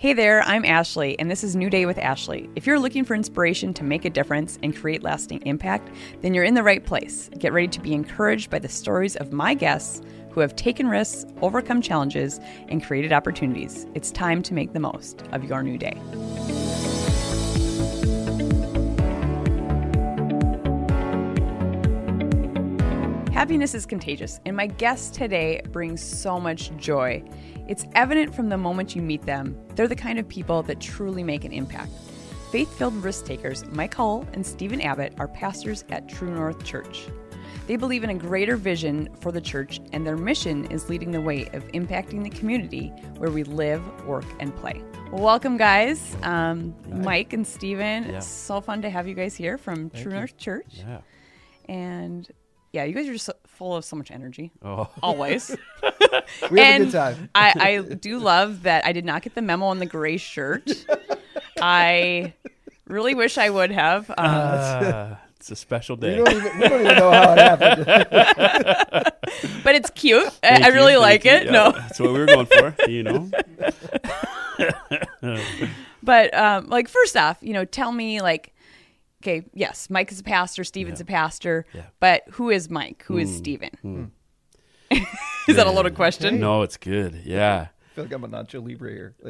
Hey there, I'm Ashley, and this is New Day with Ashley. If you're looking for inspiration to make a difference and create lasting impact, then you're in the right place. Get ready to be encouraged by the stories of my guests who have taken risks, overcome challenges, and created opportunities. It's time to make the most of your new day. Happiness is contagious, and my guest today brings so much joy. It's evident from the moment you meet them, they're the kind of people that truly make an impact. Faith filled risk takers Mike Hull and Stephen Abbott are pastors at True North Church. They believe in a greater vision for the church, and their mission is leading the way of impacting the community where we live, work, and play. Welcome, guys. Um, Mike and Stephen. Yeah. It's so fun to have you guys here from True you. North Church. Yeah. And yeah, you guys are just full of so much energy. Oh, Always. We have and a good time. I, I do love that I did not get the memo on the gray shirt. I really wish I would have. Um, uh, it's a special We day. don't, even, we don't even know how it happened. but it's cute. I, Thank I you, really thank like you. it. Yeah, No, that's what we were going for. You know, but um, like first off, you know, tell me like, okay, yes, Mike is a pastor, Stephen's Yeah. a pastor, Yeah. but who is Mike? Who is Mm, Steven? is that a loaded question? no, it's good. Yeah, I feel like I'm a Nacho Libre here.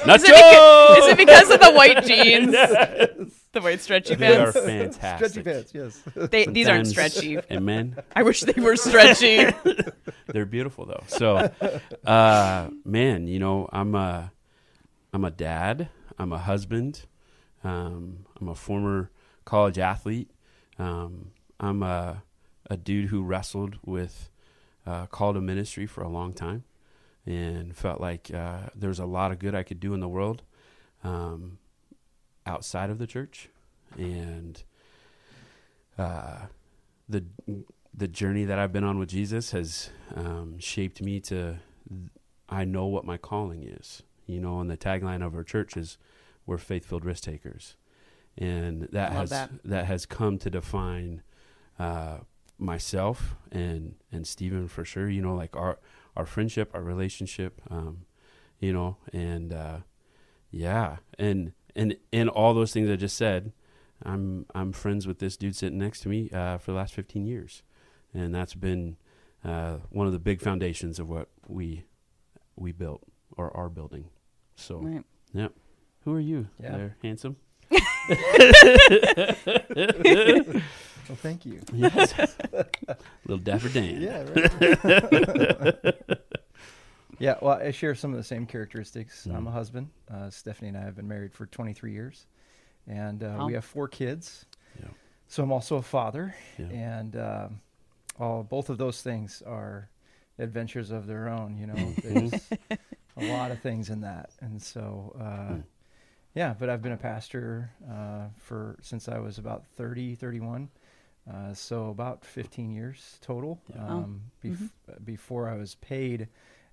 Nacho. Is it, because, is it because of the white jeans, yes. the white stretchy They are pants? fantastic. stretchy pants, yes. They, these aren't Sometimes- stretchy. Amen. I wish they were stretchy. They're beautiful though. So, uh, man, you know, I'm a, I'm a dad. I'm a husband. Um, I'm a former college athlete. Um, I'm a, a dude who wrestled with uh, call to ministry for a long time, and felt like uh, there's a lot of good I could do in the world um, outside of the church, and uh, the the journey that I've been on with Jesus has um, shaped me to. I know what my calling is, you know, and the tagline of our church is "We're faith-filled risk takers," and that has that. has come to define uh, myself and and Stephen for sure. You know, like our our friendship, our relationship, um, you know, and uh, yeah, and and and all those things I just said. I'm I'm friends with this dude sitting next to me uh, for the last 15 years, and that's been uh, one of the big foundations of what we we built or are building. So, Right. yep. Who are you? Yeah. There, handsome. Well, thank you. Yes. Little dapper Dan. Yeah, right. yeah, well, I share some of the same characteristics. I'm a husband. Uh, Stephanie and I have been married for 23 years, and uh, Wow. we have four kids. Yeah. So I'm also a father, Yeah. and um, all both of those things are adventures of their own. You know, Mhm. there's a lot of things in that, and so uh, Hmm. Yeah. But I've been a pastor uh, for since I was about 30, 31. Uh, so about 15 years total. Yeah. Oh. Um, bef- Before I was paid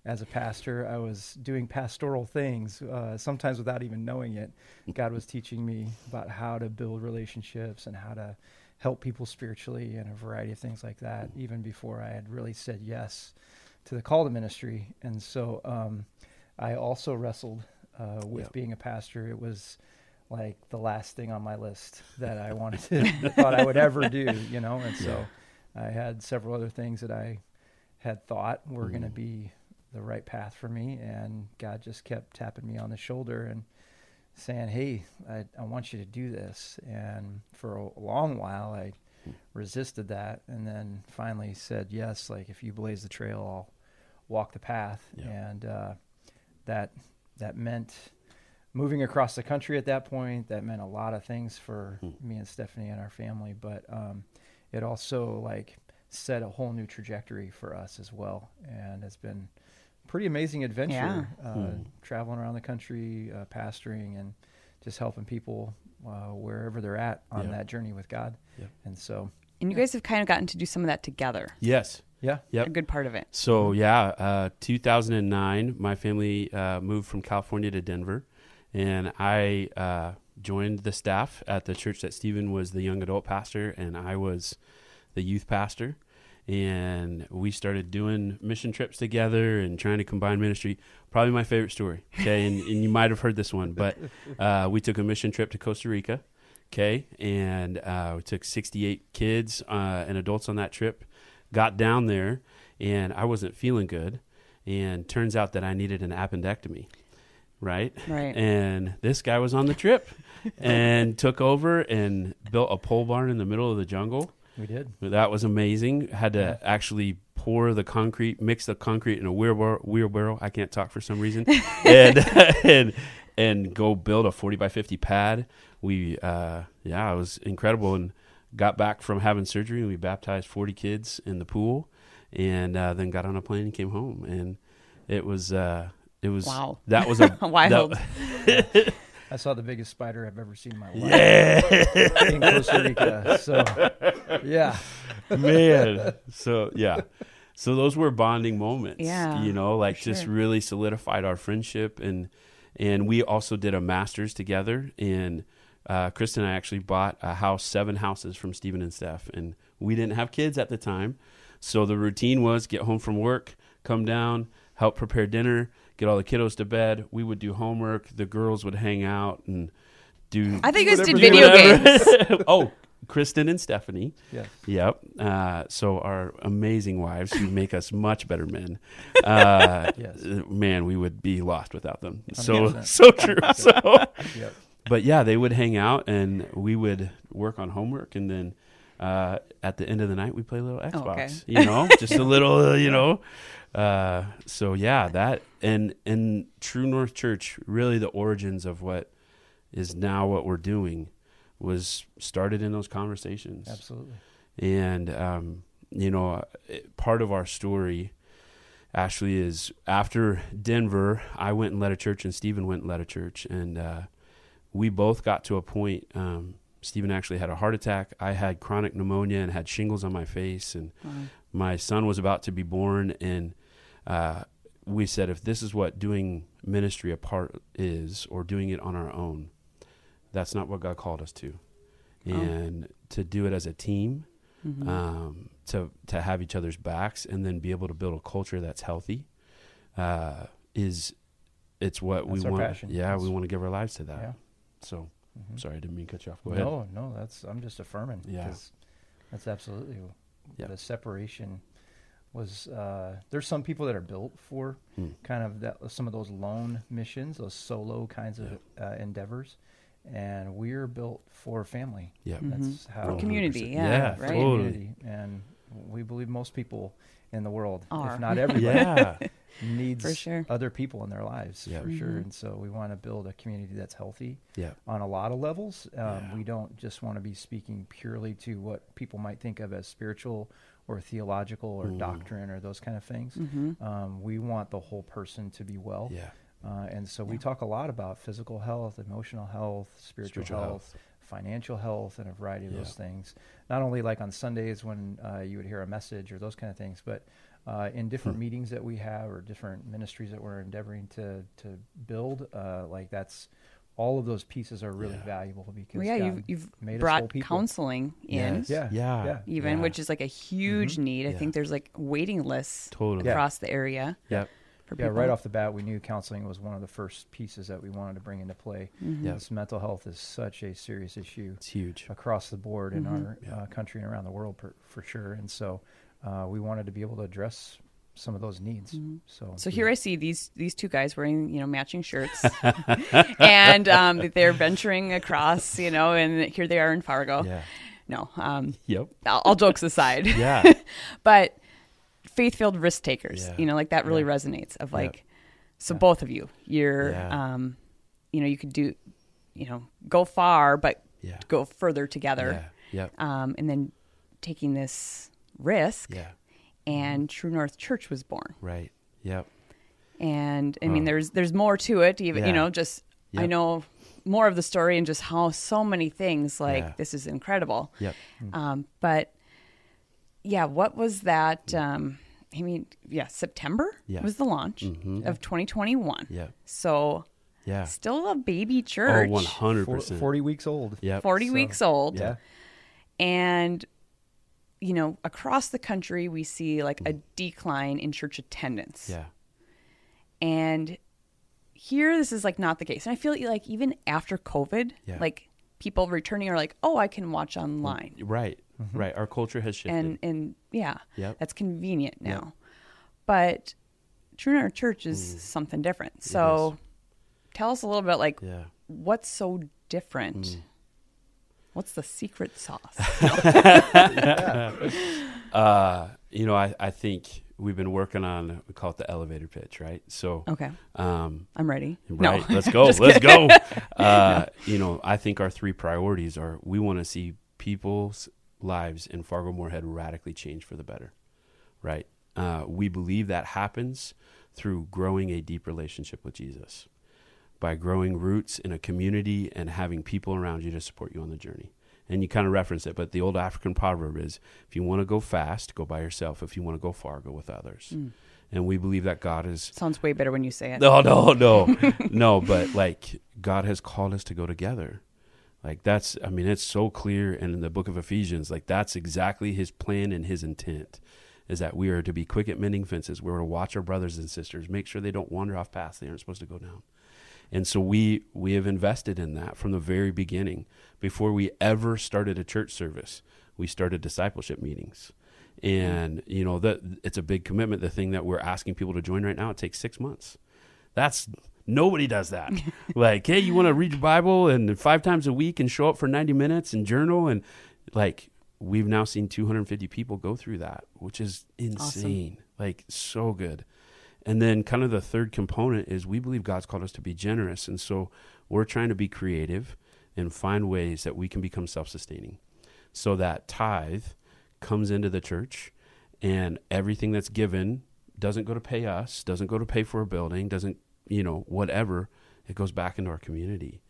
as a pastor, I was doing pastoral things, uh, sometimes without even knowing it. God was teaching me about how to build relationships and how to help people spiritually and a variety of things like that, even before I had really said yes to the call to ministry. And so um, I also wrestled uh, with Yeah. being a pastor. It was like the last thing on my list that I wanted to thought I would ever do, you know. And so I had several other things that I had thought were going to be the right path for me, and God just kept tapping me on the shoulder and saying, "Hey, I, I want you to do this." And for a long while, I resisted that, and then finally said yes. Like if you blaze the trail, I'll walk the path, Yeah. and uh, that that meant moving across the country at that point. That meant a lot of things for Hmm. me and Stephanie and our family, but um, it also like set a whole new trajectory for us as well, and it's been pretty amazing adventure. Yeah. Uh, Hmm. Traveling around the country, uh, pastoring, and just helping people uh, wherever they're at on Yeah. that journey with God. Yep. And so, And you guys have kind of gotten to do some of that together. Yes. Yeah, Yep. A good part of it. So yeah, uh, 2009, my family uh, moved from California to Denver, and I uh, joined the staff at the church that Stephen was the young adult pastor, and I was the youth pastor. and we started doing mission trips together and trying to combine ministry. Probably my favorite story. Okay, and, and you might have heard this one, but uh, we took a mission trip to Costa Rica. Okay, and uh, we took 68 kids uh, and adults on that trip. Got down there, and I wasn't feeling good, and turns out that I needed an appendectomy. Right, Right. and this guy was on the trip and took over and built a pole barn in the middle of the jungle. We did. That was amazing. Had to Yeah. actually pour the concrete, mix the concrete in a wheelbarrow. wheelbarrow. I can't talk for some reason, and and and go build a forty by fifty pad. We uh, yeah, it was incredible. And got back from having surgery. and We baptized forty kids in the pool, and uh, then got on a plane and came home. And it was uh, it was Wow. That was a Wild. that- I saw the biggest spider I've ever seen in my life yeah. in Costa Rica. So, yeah. man so yeah so those were bonding moments Yeah, you know like for just sure. really solidified our friendship and and we also did a masters together and uh, kristen and i actually bought a house seven houses from stephen and steph and we didn't have kids at the time so the routine was get home from work come down help prepare dinner get all the kiddos to bed we would do homework the girls would hang out and do I think you guys did video whatever. games. oh kristen and stephanie Yeah. Yep. Uh, so our amazing wives who make us much better men. Uh, Yes. Man, we would be lost without them. So 100%. so true. So, Yep. But yeah, they would hang out and we would work on homework, and then uh, at the end of the night we play a little Xbox. Oh, okay. You know, just a little. uh, You know. Uh, so yeah, that and and True North Church really the origins of what is now what we're doing was started in those conversations Absolutely. and um, you know part of our story actually is after denver i went and led a church and stephen went and led a church and uh, we both got to a point um, stephen actually had a heart attack i had chronic pneumonia and had shingles on my face and Wow. my son was about to be born and uh, we said if this is what doing ministry apart is or doing it on our own that's not what god called us to Oh. and to do it as a team Mhm. um, to to have each other's backs and then be able to build a culture that's healthy uh, is it's what That's we want passion. yeah we want to give our lives to that Yeah. So Mhm. sorry i didn't mean to cut you off go ahead No, no, that's I'm just affirming. Yeah, That's absolutely Yeah. the separation was. Uh, there's some people that are built for Hmm. kind of that some of those lone missions, those solo kinds of uh, endeavors, and we're built for family. yeah Mhm. That's how For community, yeah, Yeah, right. totally. community, and we believe most people in the world, Are. if not everybody, yeah needs For sure. other people in their lives Yeah. for sure. Mhm. And so we want to build a community that's healthy yeah on a lot of levels. Um, Yeah. We don't just want to be speaking purely to what people might think of as spiritual or theological or Mm. doctrine or those kind of things. Mhm. Um, we want the whole person to be well. yeah Uh, and so we talk a lot about physical health, emotional health, spiritual, Spiritual health, financial health, and a variety of Yeah. those things. Not only like on Sundays when uh, you would hear a message or those kind of things, but uh, in different Hmm. meetings that we have or different ministries that we're endeavoring to to build, uh, like that's all of those pieces are really Yeah. valuable because Well, yeah, God you've, you've made brought whole counseling in, Yes. Yeah, yeah yeah. even, Yeah. which is like a huge Mhm. need. I Yeah. think there's like waiting lists totally Yeah. across the area Yep. Yeah, right off the bat, we knew counseling was one of the first pieces that we wanted to bring into play. Mhm. Yeah. This mental health is such a serious issue. it's huge across the board in Mhm. our Yeah. uh, country and around the world per, for sure. And so uh, we wanted to be able to address some of those needs. Mhm. So, So here I see these these two guys wearing you know matching shirts, and um, they're venturing across, you know, and here they are in Fargo. yeah No, um, yep all, all jokes aside, yeah but faith-filled risk takers, Yeah. you know, like that really Yeah. resonates. Of Yep. like, so Yeah. both of you, you're, Yeah. um, you know, you could do, you know, go far, but yeah go further together, yeah yep um, and then taking this risk, yeah and True North Church was born. right yep and I mean, Huh. there's there's more to it. Even you know, just I know more of the story and just how so many things like Yeah. this is incredible. yep Um, but yeah, what was that? Um, I mean, yeah, September Yeah. was the launch Mhm. of 2021. Yeah. So yeah still a baby church, oh 100 for, percent 40 weeks old. Yeah. 40 So, weeks old, Yeah. and you know, across the country, we see like a mm. decline in church attendance. Yeah. And here, this is like not the case. And I feel like even after COVID, Yeah. like people returning are like, oh, I can watch online. Mm, right. Mm-hmm. Right. Our culture has shifted. And, and yeah, Yep. that's convenient now. Yep. But True North Church is mm. something different. So tell us a little bit like, yeah. what's so different? What's the secret sauce? Uh, you know, I, I think we've been working on we call it the elevator pitch, right? So okay, um I'm ready. right, No. let's go. Let's kidding. go. Uh, you know, I think our three priorities are we want to see people's lives in Fargo Moorhead radically change for the better. Right? Uh, we believe that happens through growing a deep relationship with Jesus. By growing roots in a community and having people around you to support you on the journey. And you kind of reference it, but the old African proverb is if you want to go fast, go by yourself. If you want to go far, go with others. Mm. And we believe that God is Sounds way better when you say it. no, no, no, no. But like God has called us to go together. Like that's, I mean, it's so clear. And in the book of Ephesians, like that's exactly His plan and His intent, is that we are to be quick at mending fences. We're to watch our brothers and sisters, make sure they don't wander off paths they aren't supposed to go down. And so we we have invested in that from the very beginning. Before we ever started a church service, we started discipleship meetings. And you know that it's a big commitment. The thing that we're asking people to join right now, it takes six months. That's nobody does that. like, hey, you want to read your Bible and five times a week and show up for ninety minutes and journal and like we've now seen 250 people go through that, which is insane. Like so good. And then kind of the third component is we believe God's called us to be generous. And so we're trying to be creative and find ways that we can become self-sustaining. So that tithe comes into the church and everything that's given doesn't go to pay us, doesn't go to pay for a building, doesn't, you know, whatever. It goes back into our community.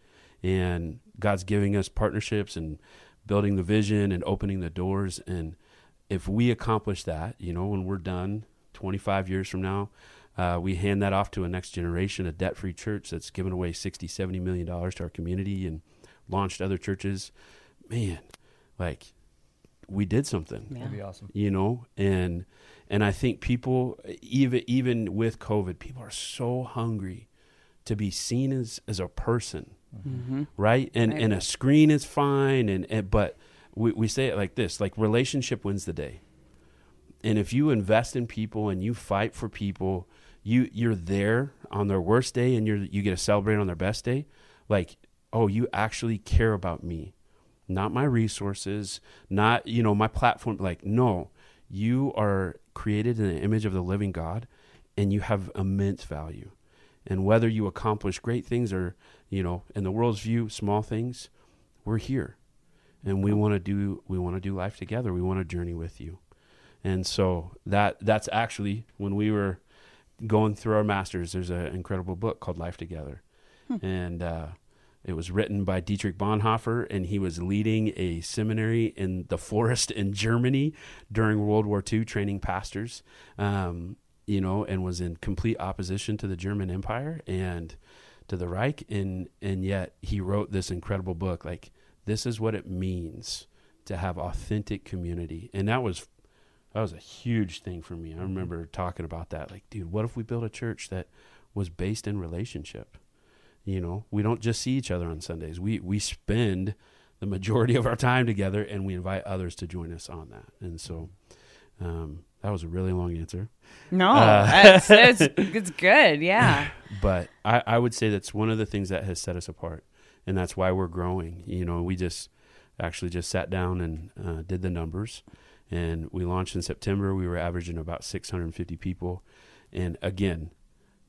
And God's giving us partnerships and building the vision and opening the doors. And if we accomplish that, you know, when we're done 25 years from now, uh, we hand that off to a next generation, a debt-free church that's given away 60, 70 million dollars to our community and launched other churches. Man, like we did something Yeah. That'd be awesome. you know and and i think people even even with covid people are so hungry to be seen as as a person hmm right and Right. and a screen is fine and, and but we, we say it like this like relationship wins the day and if you invest in people and you fight for people you you're there on their worst day and you're you get to celebrate on their best day like oh you actually care about me. Not my resources not you know my platform like no. You are created in the image of the living god and you have immense value. And whether you accomplish great things or you know in the world's view small things we're here. And we want to do we want to do life together. We want to journey with you. And so that that's actually when we were going through our masters there's an incredible book called life together and uh, it was written by Dietrich Bonhoeffer, and he was leading a seminary in the forest in Germany during World War II, training pastors. Um, you know, and was in complete opposition to the German Empire and to the Reich, and and yet he wrote this incredible book. Like this is what it means to have authentic community, and that was that was a huge thing for me. I remember talking about that. Like, dude, what if we built a church that was based in relationship? You know, we don't just see each other on Sundays. We we spend the majority of our time together, and we invite others to join us on that. And so, um, that was a really long answer, No, Uh, that's, it's good. Yeah. but I, I would say that's one of the things that has set us apart, and that's why we're growing. You know, we just actually just sat down and uh, did the numbers, and we launched in September. We were averaging about 650 people, and again,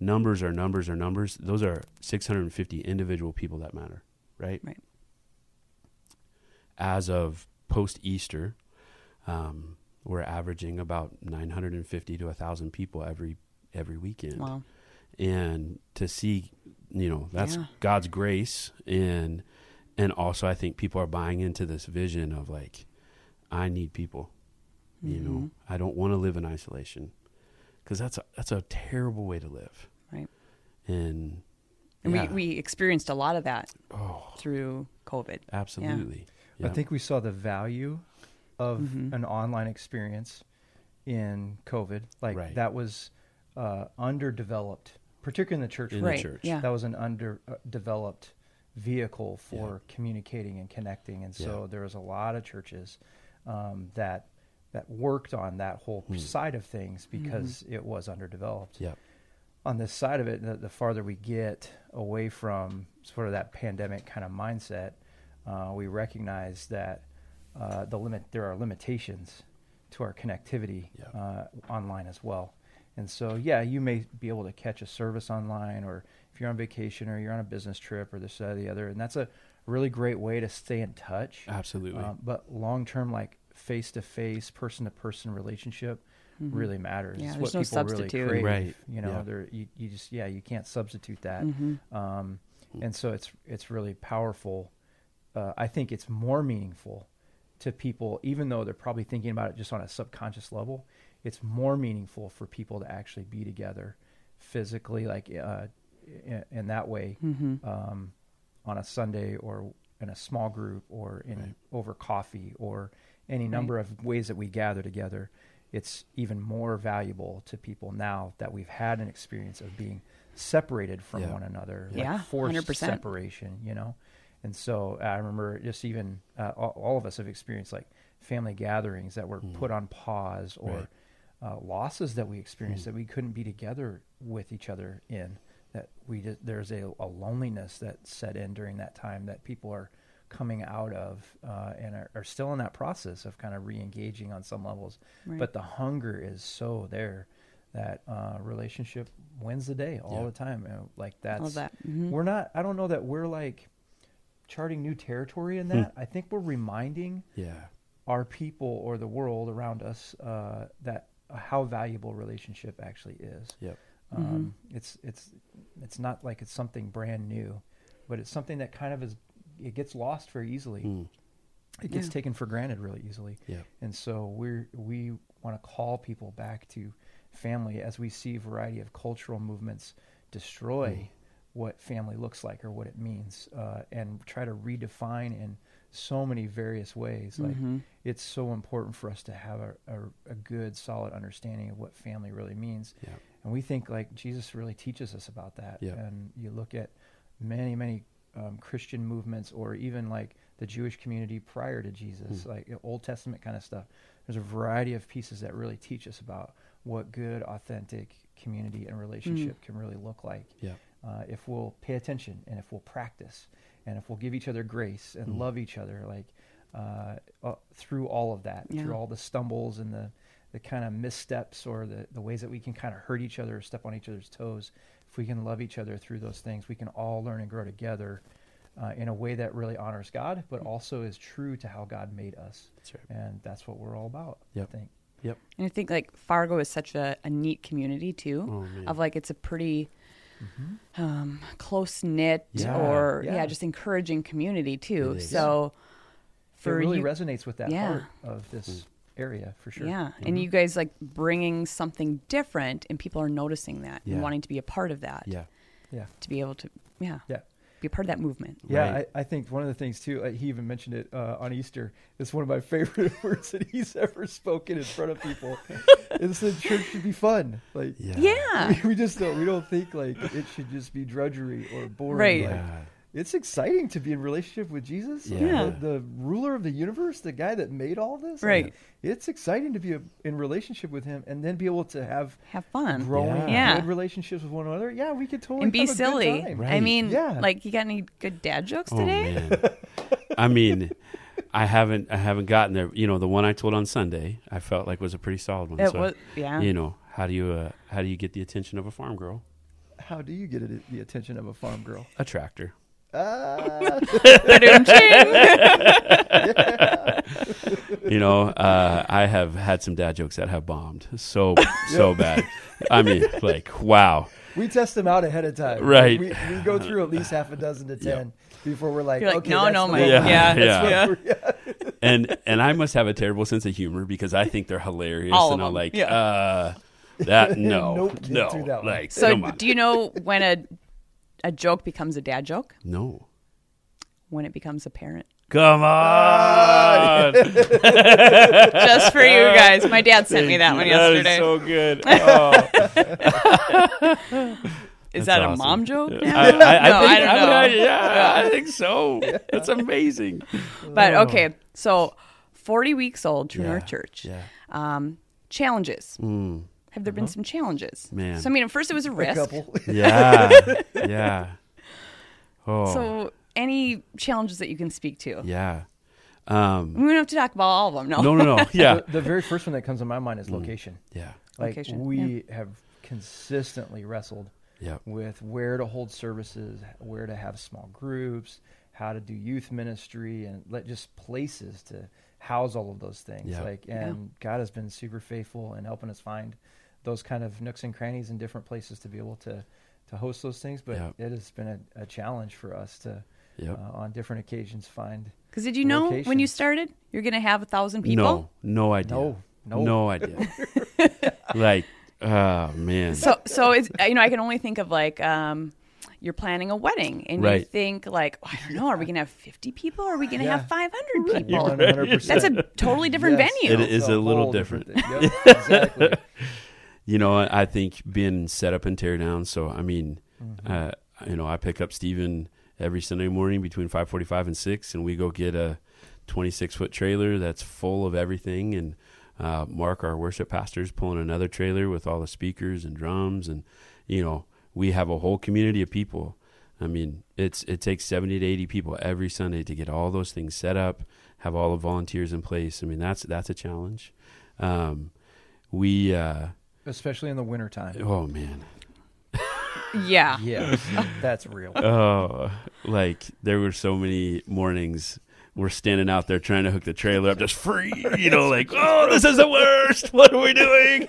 numbers are numbers are numbers. Those are 650 individual people that matter, right? Right. As of post Easter, um, we're averaging about 950 to 1,000 people every every weekend Wow. and to see you know that's Yeah. god's grace and and also i think people are buying into this vision of like i need people you know Mhm. i don't want to live in isolation because that's a that's a terrible way to live Right. and And yeah. we, we experienced a lot of that oh through COVID. absolutely I think we saw the value of Mhm. an online experience in COVID. Like Right. that was uh, underdeveloped, particularly in the church. In world. the church. Yeah. That was an underdeveloped vehicle for communicating and connecting, and so Yeah. there was a lot of churches um, that that worked on that whole Hmm. side of things because it was underdeveloped Yeah. on this side of it, the, the farther we get away from sort of that pandemic kind of mindset, uh, we recognize that uh, the limit there are limitations to our connectivity Yeah. uh, online as well. And so, yeah, you may be able to catch a service online, or if you're on vacation, or you're on a business trip, or this, that, or the other, and that's a really great way to stay in touch. Absolutely. Um, but long term, like face to face, person to person relationship Mhm. really matters. Yeah, It's there's what no people really substitute. crave. Right. You know, Yeah. there you, you just yeah, you can't substitute that. Mhm. Um, and so it's it's really powerful. Uh, I think it's more meaningful to people, even though they're probably thinking about it just on a subconscious level. It's more meaningful for people to actually be together physically, like uh, in, in that way, Mhm. um, on a Sunday or in a small group or in Right. over coffee or any number of ways that we gather together. It's even more valuable to people now that we've had an experience of being separated from Yeah. one another, Yeah, like forced 100%. separation, you know. And so I remember just even uh, all, all of us have experienced like family gatherings that were Mm. put on pause or Right. uh, losses that we experienced Mm. that we couldn't be together with each other in. That we just, there's a, a loneliness that set in during that time that people are coming out of uh, and are, are still in that process of kind of re-engaging on some levels. Right. But the hunger is so there that uh, relationship wins the day all Yeah. the time. You know, like that's that. Mhm. we're not. I don't know that we're like charting new territory in that. I think we're reminding yeah. our people or the world around us uh, that how valuable relationship actually is. Yep. Um, It's it's it's not like it's something brand new, but it's something that kind of is. It gets lost very easily. Mm. It gets Yeah. taken for granted really easily. Yeah. And so we're we want to call people back to family as we see a variety of cultural movements destroy Mm. what family looks like or what it means, uh, and try to redefine in so many various ways. Like Mhm. it's so important for us to have a, a, a good, solid understanding of what family really means. Yeah. And we think like Jesus really teaches us about that. Yeah. And you look at many, many um, Christian movements or even like the Jewish community prior to Jesus, Hmm. like you know, Old Testament kind of stuff. There's a variety of pieces that really teach us about what good, authentic community and relationship can really look like Yeah. uh, if we'll pay attention and if we'll practice and if we'll give each other grace and Mm. love each other like uh, uh, through all of that Yeah. through all the stumbles and the, the kind of missteps or the, the ways that we can kind of hurt each other or step on each other's toes we can love each other through those things we can all learn and grow together uh, in a way that really honors god but also is true to how god made us That's right. and that's what we're all about Yep. i think And I think like Fargo is such a, a neat community too. Oh. Of like it's a pretty um, close knit Yeah. or yeah. Yeah. just encouraging community too. It is. So it for really you, resonates with that Yeah. heart of this area for sure yeah, Mm-hmm. and you guys like bringing something different, and people are noticing that Yeah. and wanting to be a part of that. yeah. yeah To be able to yeah Yeah. be a part of that movement. Yeah, Right. I, I think one of the things too, uh, he even mentioned it uh, on Easter. It's one of my favorite words that he's ever spoken in front of people. it's that church should be fun. Like, Yeah. Yeah. we, we just don't, we don't think like it should just be drudgery or boring. Right. Like, Yeah. It's exciting to be in relationship with Jesus, Yeah. the, the ruler of the universe, the guy that made all this. Right. it's exciting to be a, in relationship with him and then be able to have Have fun. growing Yeah. good relationships with one another. Yeah, we could totally and be have a good silly. time. I mean, Yeah. like you got any good dad jokes Oh today? man. I mean, I haven't I haven't gotten there. You know, the one I told on Sunday, I felt like was a pretty solid one. It so, was yeah. you know, how do you uh, how do you get the attention of a farm girl? How do you get it, the attention of a farm girl? A tractor. Ah. Ba-dum-ching. You know, uh, I have had some dad jokes that have bombed so so bad. I mean, like wow. We test them out ahead of time. Right. We, we go through at least half a dozen to ten before we're like, You're like, okay, no, no, the my one Yeah, we- yeah, yeah. yeah. And and I must have a terrible sense of humor because I think they're hilarious, All of and I'm them, like, yeah. uh, that no, Nope, no, that like So come on, do you know when a a joke becomes a dad joke? no. When it becomes apparent. Come on. Just for you guys. My dad sent me that one That is yesterday. so good. Oh, Is that's that a awesome. mom joke? I, now? I, I no, think, I don't know. would- yeah, I think so. That's amazing. But Oh. okay, so 40 weeks old, True Yeah, North Church. Yeah. Um, challenges. Mm, Have there been some challenges? Man. So I mean, at first it was a A risk. couple. yeah. Yeah. Oh. So any challenges that you can speak to? yeah. Um, We don't have to talk about all of them. No. no, no, no. Yeah. The, the very first one that comes to my mind is location. Yeah. Like Location, we have consistently wrestled Yeah. with where to hold services, where to have small groups, how to do youth ministry, and let just places to house all of those things. Yeah. Like, and God has been super faithful in helping us find those kind of nooks and crannies in different places to be able to to host those things. But Yeah. it has been a, a challenge for us to, Yep. uh, on different occasions, find Because did you know when you started you're going to have a thousand people? No. No idea. no, no, No idea. like, oh man. So so it's you know I can only think of like um, you're planning a wedding and you think like oh, I don't know are we going to have 50 people or are we going to Yeah. have 500 people? One hundred percent. That's a totally different Yes. venue. It is a little different. thing. Yep, exactly. you know, I think being set up and tear down. So, I mean, Mm-hmm. uh, you know, I pick up Stephen every Sunday morning between 545 and 6, and we go get a 26 foot trailer that's full of everything. And uh, Mark, our worship pastor, is pulling another trailer with all the speakers and drums. And, you know, we have a whole community of people. I mean, it's it takes 70 to 80 people every Sunday to get all those things set up, have all the volunteers in place. I mean, that's that's a challenge. Um, we, uh, Especially in the wintertime. oh man, yeah. Yeah, that's real. Oh, like there were so many mornings we're standing out there trying to hook the trailer up just free, you know, like, oh, this is the worst. What are we doing?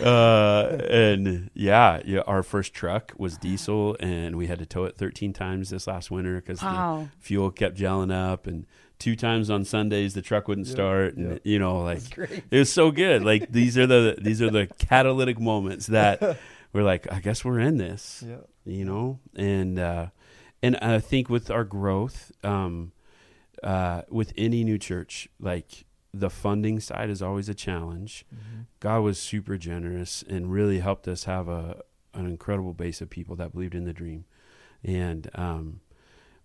uh, and yeah, yeah, our first truck was diesel, and we had to tow it 13 times this last winter because Wow. the fuel kept gelling up, and two times on Sundays the truck wouldn't start, and you know, like it was so good. Like these are the these are the catalytic moments that we're like, I guess we're in this Yeah. you know and uh and i think with our growth um uh with any new church like the funding side is always a challenge Mhm. god was super generous and really helped us have a an incredible base of people that believed in the dream and um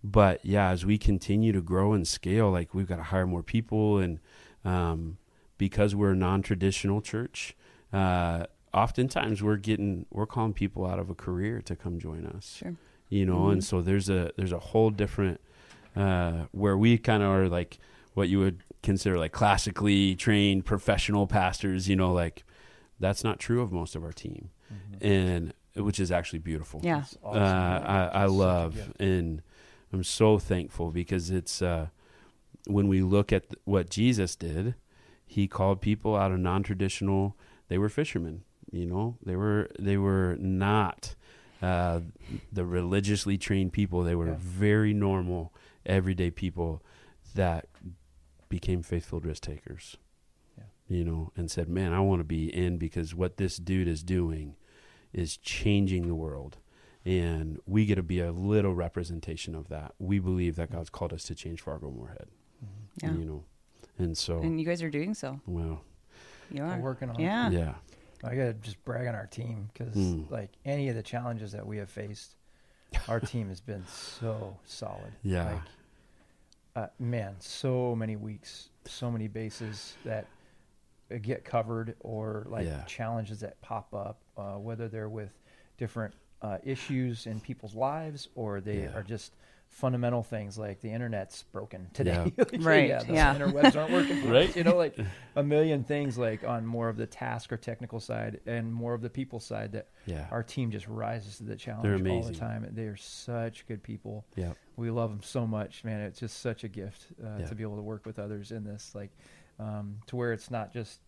but yeah as we continue to grow and scale like we've got to hire more people and um because we're a non-traditional church uh oftentimes we're getting we're calling people out of a career to come join us Sure. you know Mhm. and so there's a there's a whole different uh where we kind of are like what you would consider like classically trained professional pastors you know like that's not true of most of our team Mhm. and which is actually beautiful Yeah. Awesome. uh, I, I That's such a love gift. and I'm so thankful because it's uh, when we look at what Jesus did, he called people out of non-traditional. They were fishermen, you know. They were they were not uh, the religiously trained people. They were Yeah. very normal, everyday people that became faithful risk takers. Yeah. You know, and said, "Man, I want to be in because what this dude is doing is changing the world." And we get to be a little representation of that. We believe that God's called us to change Fargo Moorhead, Mhm. Yeah. you know, and so And you guys are doing so. well, You We're working on it. Yeah. yeah, I gotta just brag on our team because Mm. like any of the challenges that we have faced, our team has been so solid. Yeah. Like, uh, man, so many weeks, so many bases that uh, get covered or like Yeah. challenges that pop up, uh, whether they're with different uh, issues in people's lives or they Yeah. are just fundamental things like the internet's broken today. Right, yeah, the yeah. interwebs aren't working. Right. You know, like a million things like on more of the task or technical side and more of the people side that yeah, our team just rises to the challenge They're all the time. They are such good people. yeah, We love them so much, man. It's just such a gift uh, Yeah. to be able to work with others in this, like um, to where it's not just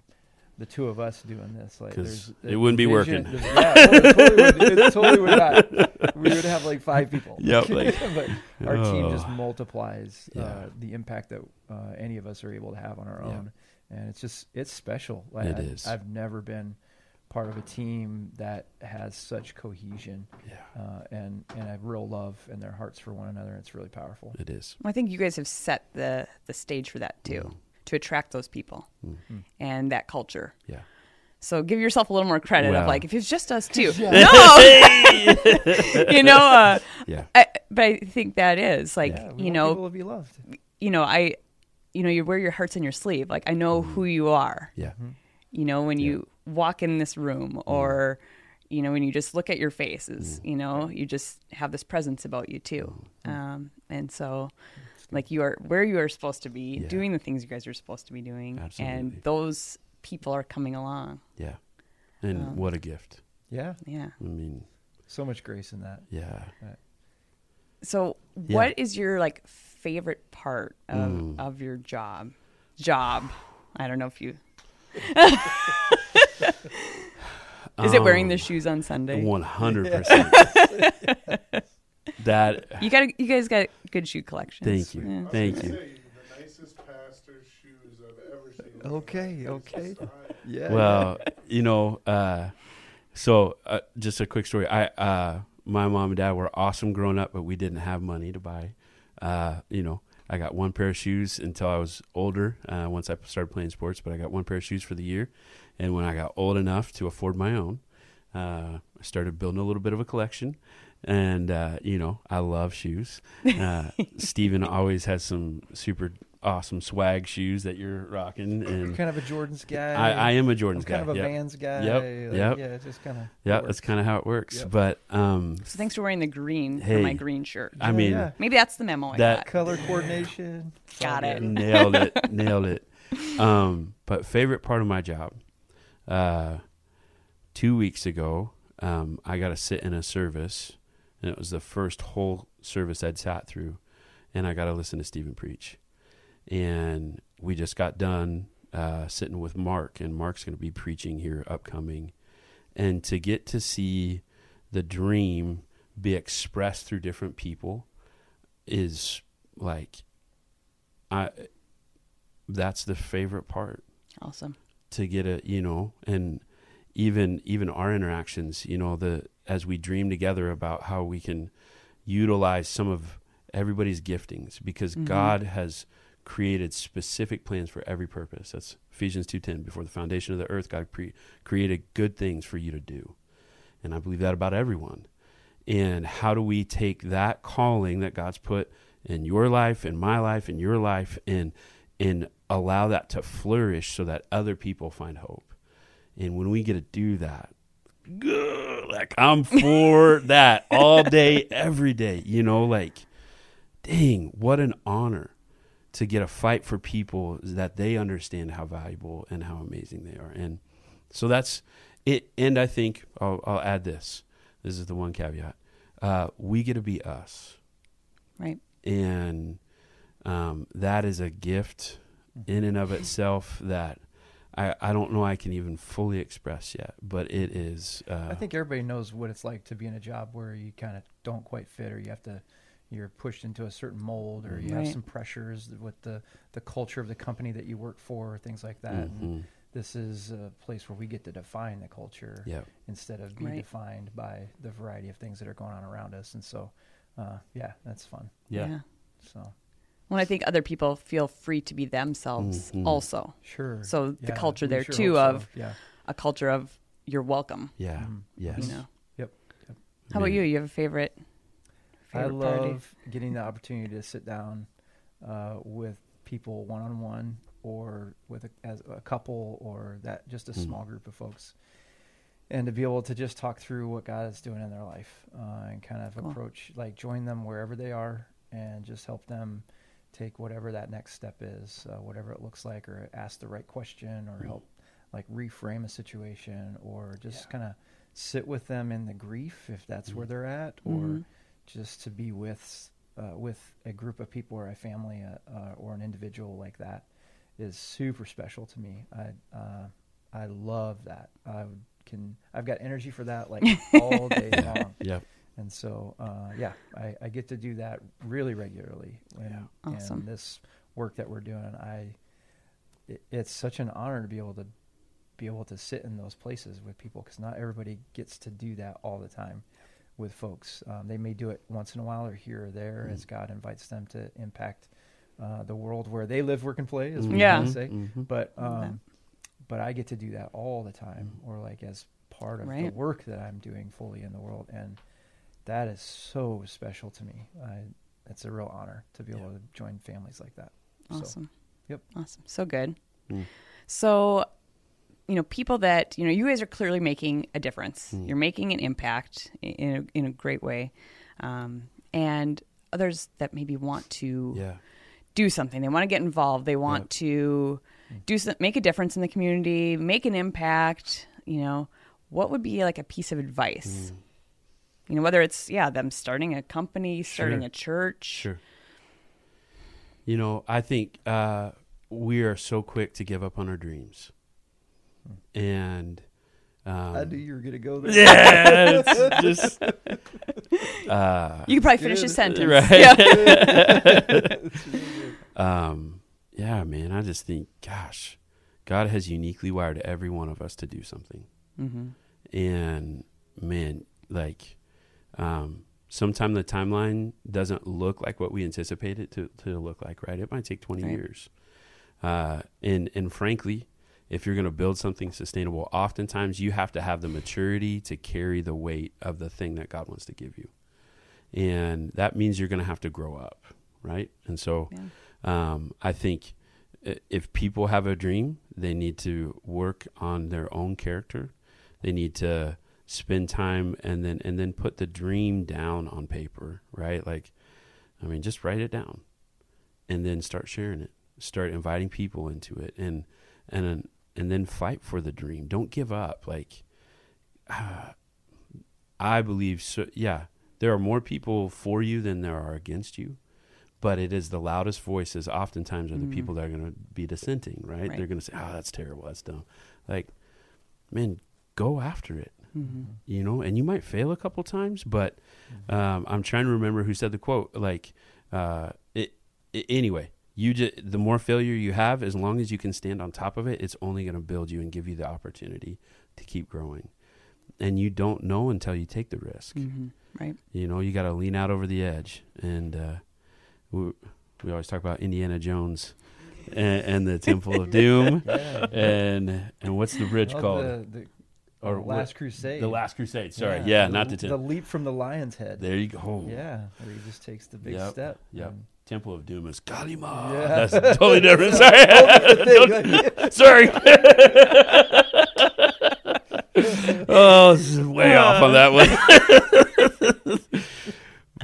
the two of us doing this. Like, there's it wouldn't be vision- working. yeah, no, it totally, would, it totally would not. We would have like five people. Yep, like- but our team just Oh. multiplies uh, the impact that uh, any of us are able to have on our Yeah. own, and it's just it's special. Like, It I, is. I've never been part of a team that has such cohesion Yeah, uh, and and a real love in their hearts for one another. It's really powerful. it is. I think you guys have set the the stage for that too, Mm. To attract those people Mm. and that culture. Yeah. So give yourself a little more credit of like if it's just us two. No, you know. Uh, Yeah. I, but I think that is like Yeah, we you want know people to be loved. you know I you know you wear your hearts on your sleeve. Like I know Mm-hmm. who you are. Yeah. You know when Yeah. you walk in this room or you know when you just look at your faces. Mm-hmm. You know you just have this presence about you too. Um, and so like you are where you are supposed to be Yeah. doing the things you guys are supposed to be doing Absolutely. and those people are coming along Yeah. And Um, what a gift. Yeah, yeah I mean, so much grace in that. yeah. so Yeah. what is your like favorite part of, Mm. of your job job i don't know if you is it wearing the Um, shoes on sunday One hundred percent. That. you got you guys got good shoe collections Thank you. Yeah. Thank Say, you. The nicest pastor's shoes I've ever seen. Okay, okay. Yeah. Well, you know, uh, so uh, just a quick story. I, uh, my mom and dad were awesome growing up, but we didn't have money to buy. Uh, you know, I got one pair of shoes until I was older. Uh, once I started playing sports, but I got one pair of shoes for the year. And when I got old enough to afford my own, uh, I started building a little bit of a collection. And uh, you know, I love shoes. Uh, Stephen always has some super awesome swag shoes that you're rocking, You're and kind of a Jordans guy. I, I am a I'm Jordan's kind guy. of a yep. Vans guy. Yep, like, yep. Yeah, it's just kind of. Yeah, that's kind of how it works. Yep. But um, so thanks for wearing the green for my green shirt I mean, yeah. maybe that's the memo I That- got. color coordination. Got it. nailed it, nailed it. Um, but favorite part of my job, uh, two weeks ago, um, I got to sit in a service, and it was the first whole service I'd sat through, and I got to listen to Stephen preach, and we just got done uh, sitting with Mark, and Mark's going to be preaching here upcoming, and to get to see the dream be expressed through different people is like I that's the favorite part. Awesome. To get a you know and even even our interactions you know the as we dream together about how we can utilize some of everybody's giftings because Mhm. God has created specific plans for every purpose that's Ephesians 2:10 before the foundation of the earth God pre- created good things for you to do and I believe that about everyone and how do we take that calling that God's put in your life in my life in your life and and allow that to flourish so that other people find hope. And when we get to do that, good, like I'm for that all day, every day. You know, like, dang, what an honor to get a fight for people that they understand how valuable and how amazing they are. And so that's it. And I think I'll, I'll add this. This is the one caveat. Uh, we get to be us right and um, that is a gift in and of itself that I, I don't know I can even fully express yet, but it is. Uh, I think everybody knows what it's like to be in a job where you kind of don't quite fit, or you have to, you're pushed into a certain mold, or you have some pressures with the the culture of the company that you work for, or things like that. And mhm, this is a place where we get to define the culture yeah, instead of be Right. defined by the variety of things that are going on around us. And so, uh, yeah, that's fun. yeah, So Well, I think other people feel free to be themselves Mhm. also. sure. So the culture there sure too hope so. of yeah. a culture of you're welcome. yeah, Mhm. yes. You know. Yep, yep. How about you? You have a favorite? I favorite party? love getting the opportunity to sit down uh, with people one on one, or with a, as a couple, or that just a Mm. small group of folks, and to be able to just talk through what God is doing in their life uh, and kind of Cool. approach, like join them wherever they are, and just help them take whatever that next step is, uh, whatever it looks like, or ask the right question, or help like reframe a situation, or just Yeah. kind of sit with them in the grief if that's where Mhm. they're at, or Mhm. just to be with uh, with a group of people or a family uh, uh, or an individual like that is super special to me. I uh, I love that. I can I've got energy for that like all day long, Yep. And so uh, yeah, I, I get to do that really regularly. And, Yeah. Awesome. and this work that we're doing, I it, it's such an honor to be able to be able to sit in those places with people because not everybody gets to do that all the time with folks. Um, they may do it once in a while or here or there Mm. as God invites them to impact uh, the world where they live, work, and play, as we Yeah. yeah. say. Mhm. But Love that. um, but I get to do that all the time, or like as part of the work that I'm doing fully in the world, and that is so special to me. I, it's a real honor to be able to join families like that. So, Awesome. yep. Awesome. So good. Mm. So, you know, people that you know, you guys are clearly making a difference. Mm. You're making an impact in a, in a great way, um, and others that maybe want to Yeah. do something. They want to get involved. They want Yep. to do some, make a difference in the community, make an impact. You know, what would be like a piece of advice? You know, whether it's yeah, them starting a company, starting Sure. a church. Sure. You know, I think uh, we are so quick to give up on our dreams, and um, I knew you were going to go there. yeah, it's just uh, You could probably finish Good. his sentence. Right. Yeah. um, yeah, man. I just think, gosh, God has uniquely wired every one of us to do something. hmm and man like um sometime the timeline doesn't look like what we anticipate it to, to look like right it might take 20 Right. years uh and and frankly if you're going to build something sustainable oftentimes you have to have the maturity to carry the weight of the thing that god wants to give you and that means you're going to have to grow up right and so Yeah. um, I think if people have a dream, they need to work on their own character. They need to spend time and then and then put the dream down on paper, right? Like, I mean, just write it down, and then start sharing it. Start inviting people into it, and and then- and then fight for the dream. Don't give up. Like, ah, I believe so. Yeah, there are more people for you than there are against you but it is the loudest voices oftentimes are the Mhm. people that are going to be dissenting right, Right. they're going to say oh that's terrible that's dumb like man go after it hmm you know and you might fail a couple times but um, i'm trying to remember who said the quote like uh, it, it anyway you just the more failure you have as long as you can stand on top of it it's only going to build you and give you the opportunity to keep growing and you don't know until you take the risk hmm Right. you know, you got to lean out over the edge. And uh, we, we always talk about Indiana Jones and, and the Temple of Doom. Yeah. And and what's the bridge called? The, the or or what- Last Crusade. The Last Crusade. Sorry, yeah, not the, the Temple. leap from the lion's head. There you go. Yeah, where he just takes the big Yep, step. yep. and- Temple of Doom is Kali Ma. Yeah. That's totally different. Sorry. Sorry. oh, this is way off on that one.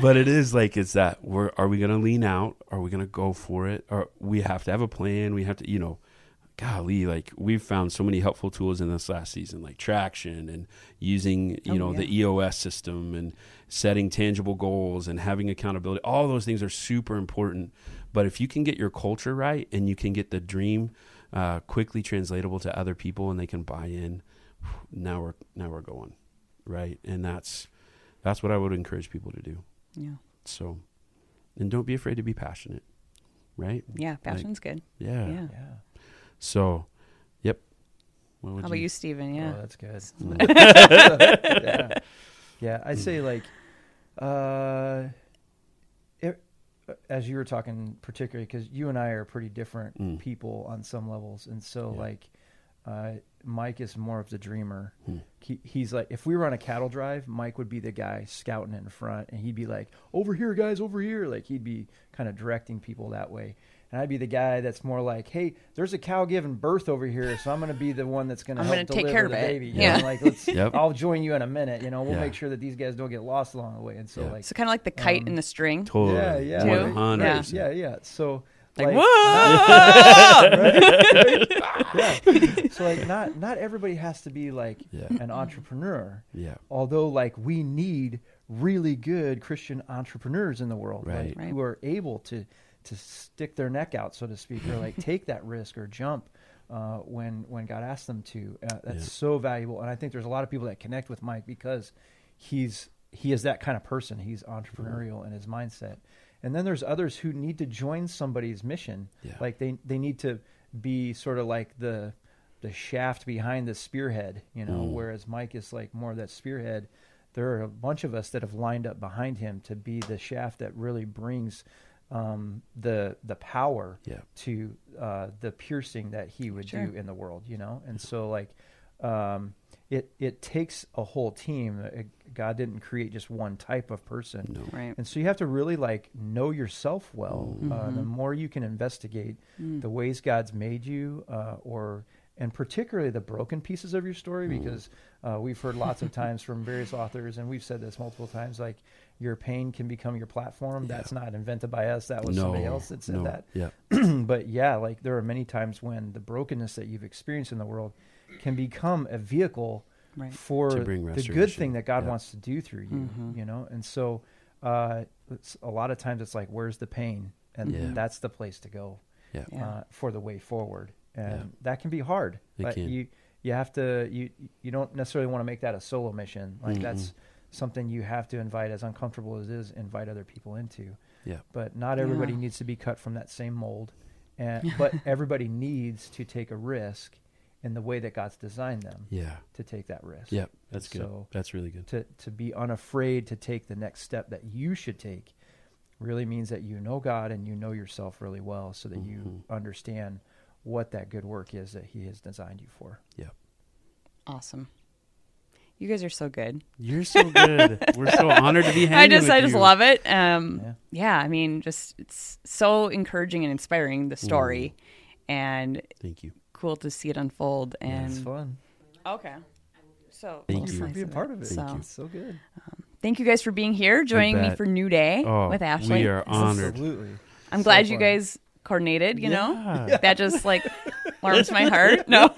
but it is like it's that. We're, are we going to lean out? Are we going to go for it? Or we have to have a plan. We have to, you know, golly, like we've found so many helpful tools in this last season, like traction and using, you Oh, know, the EOS system and setting tangible goals and having accountability. All those things are super important. But if you can get your culture right and you can get the dream uh, quickly translatable to other people and they can buy in, now we're now we're going right, and that's that's what I would encourage people to do. Yeah. So, and don't be afraid to be passionate, right? Yeah. Passion's good. Yeah. Yeah. Yeah. So, yep. What would How about you, Stephen? Yeah. Oh, that's good. Yeah. Yeah, I'd say like, uh, it, as you were talking, particularly because you and I are pretty different Mm. people on some levels, and so Yeah. like, uh, Mike is more of the dreamer. Hmm. He, he's like, if we were on a cattle drive, Mike would be the guy scouting in front, and he'd be like, "Over here, guys, over here!" Like he'd be kind of directing people that way. And I'd be the guy that's more like, "Hey, there's a cow giving birth over here, so I'm going to be the one that's going to help gonna take deliver care of the it." baby." You Yeah. know, like let's Yep. I'll join you in a minute. You know, we'll Yeah. make sure that these guys don't get lost along the way. And so, Yeah. like, So kind of like the kite Um, and the string. Totally. yeah, yeah, Too? 100%. yeah, yeah. So, Like, like, whoa! yeah. So, like, not not everybody has to be like Yeah. an entrepreneur. Yeah. Although, like, we need really good Christian entrepreneurs in the world, Right. like, Right. who are able to to stick their neck out, so to speak, or like take that risk or jump uh, when when God asks them to. Uh, that's Yeah. so valuable, and I think there's a lot of people that connect with Mike because he's he is that kind of person. He's entrepreneurial in his mindset. And then there's others who need to join somebody's mission. Yeah. Like they they need to be sort of like the the shaft behind the spearhead, you know, Mm. whereas Mike is like more of that spearhead. There are a bunch of us that have lined up behind him to be the shaft that really brings um, the the power Yeah. to uh, the piercing that he would Sure. do in the world, you know. And so like um, it it takes a whole team. Uh, God didn't create just one type of person. No. Right. And so you have to really like know yourself well. Uh, Mm-hmm. the more you can investigate Mm. the ways God's made you, uh, or and particularly the broken pieces of your story, Mm. because uh, we've heard lots of times from various authors, and we've said this multiple times, like your pain can become your platform. Yeah. That's not invented by us. That was no. somebody else that said no. that. Yeah. but yeah, like there are many times when the brokenness that you've experienced in the world can become a vehicle Right. for the good thing that God Yeah. wants to do through you, Mhm. you know? And so uh, it's, a lot of times it's like, where's the pain? And Yeah. that's the place to go Yeah. Yeah. uh, for the way forward. And Yeah. that can be hard. It but can. you you have to you you don't necessarily want to make that a solo mission. Like Mm-mm. that's something you have to invite as uncomfortable as it is, invite other people into. Yeah. But not everybody Yeah. needs to be cut from that same mold. And but everybody needs to take a risk in the way that God's designed them Yeah. to take that risk. Yeah. That's good. So- That's really good. To to be unafraid to take the next step that you should take really means that you know God and you know yourself really well so that you Mhm. understand what that good work is that he has designed you for. Yeah. Awesome. You guys are so good. You're so good. We're so honored to be hanging I just with I just you. love it. Um Yeah. yeah. I mean just it's so encouraging and inspiring the story and Thank you. cool to see it unfold and It's fun. Okay. So Thank Thank you you. for being part of it. So- It's so good. thank you guys for being here, joining me for New Day Oh, with Ashley. we are honored. Absolutely. I'm So glad you guys coordinated, you know? Yeah. That just like warms my heart. No.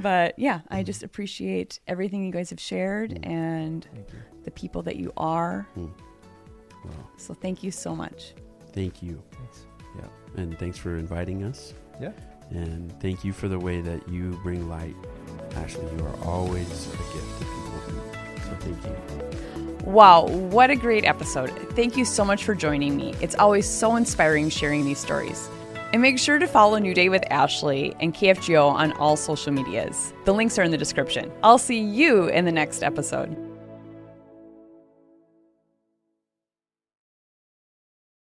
but yeah, I just appreciate everything you guys have shared and Thank you. the people that you are. Mm. Well, So thank you so much. thank you. Thanks. Yeah. And thanks for inviting us. Yeah. And thank you for the way that you bring light. Ashley, you are always a gift to people. So thank you. Wow, what a great episode. Thank you so much for joining me. It's always so inspiring sharing these stories. And make sure to follow New Day with Ashley and KFGO on all social medias. The links are in the description. I'll see you in the next episode.